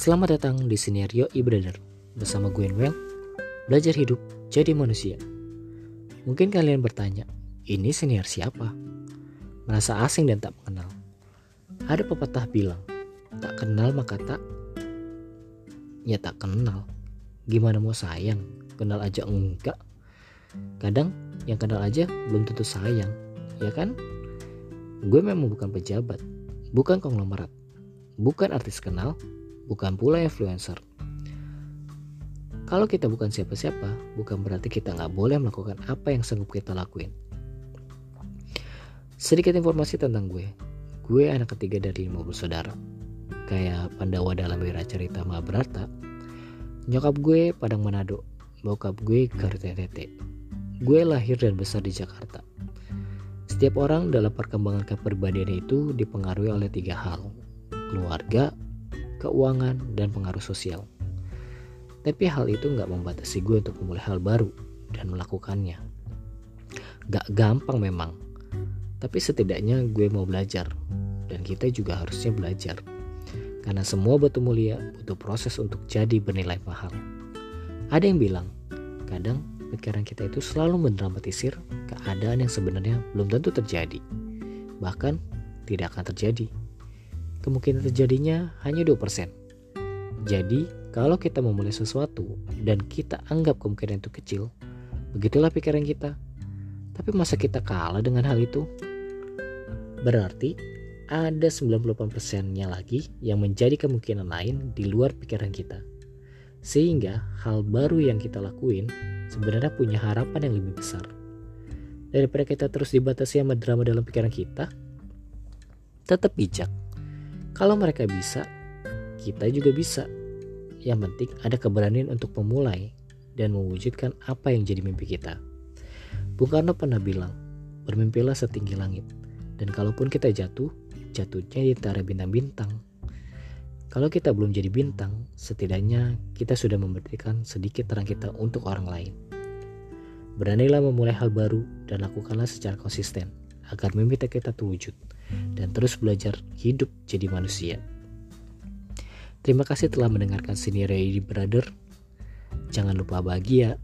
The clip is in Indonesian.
Selamat datang di Sinerio e-Brother Bersama gue Well Belajar hidup jadi manusia. Mungkin kalian bertanya Ini senior siapa? Merasa asing dan tak mengenal. Ada pepatah bilang Tak kenal maka tak Ya tak kenal. Gimana mau sayang? Kenal aja enggak. Kadang yang kenal aja belum tentu sayang Ya kan? Gue memang bukan pejabat Bukan konglomerat Bukan artis kenal bukan pula influencer. Kalau kita bukan siapa-siapa, bukan berarti kita nggak boleh melakukan apa yang sanggup kita lakuin. Sedikit informasi tentang gue. Gue anak ketiga dari lima bersaudara. Kayak Pandawa dalam wira cerita Mahabharata. Nyokap gue Padang Manado. Bokap gue Garut NTT. Gue lahir dan besar di Jakarta. Setiap orang dalam perkembangan kepribadian itu dipengaruhi oleh tiga hal. Keluarga, keuangan, dan pengaruh sosial. Tapi hal itu nggak membatasi gue untuk memulai hal baru dan melakukannya. Gak gampang memang, tapi setidaknya gue mau belajar dan kita juga harusnya belajar. Karena semua batu mulia butuh proses untuk jadi bernilai mahal. Ada yang bilang, kadang pikiran kita itu selalu mendramatisir keadaan yang sebenarnya belum tentu terjadi. Bahkan tidak akan terjadi kemungkinan terjadinya hanya 2%. Jadi, kalau kita memulai sesuatu dan kita anggap kemungkinan itu kecil, begitulah pikiran kita. Tapi masa kita kalah dengan hal itu? Berarti ada 98%-nya lagi yang menjadi kemungkinan lain di luar pikiran kita. Sehingga hal baru yang kita lakuin sebenarnya punya harapan yang lebih besar. Daripada kita terus dibatasi sama drama dalam pikiran kita, tetap bijak kalau mereka bisa, kita juga bisa. Yang penting ada keberanian untuk memulai dan mewujudkan apa yang jadi mimpi kita. Bung Karno pernah bilang, bermimpilah setinggi langit. Dan kalaupun kita jatuh, jatuhnya di antara bintang-bintang. Kalau kita belum jadi bintang, setidaknya kita sudah memberikan sedikit terang kita untuk orang lain. Beranilah memulai hal baru dan lakukanlah secara konsisten agar mimpi kita terwujud dan terus belajar hidup jadi manusia. Terima kasih telah mendengarkan Sini Ready Brother. Jangan lupa bahagia.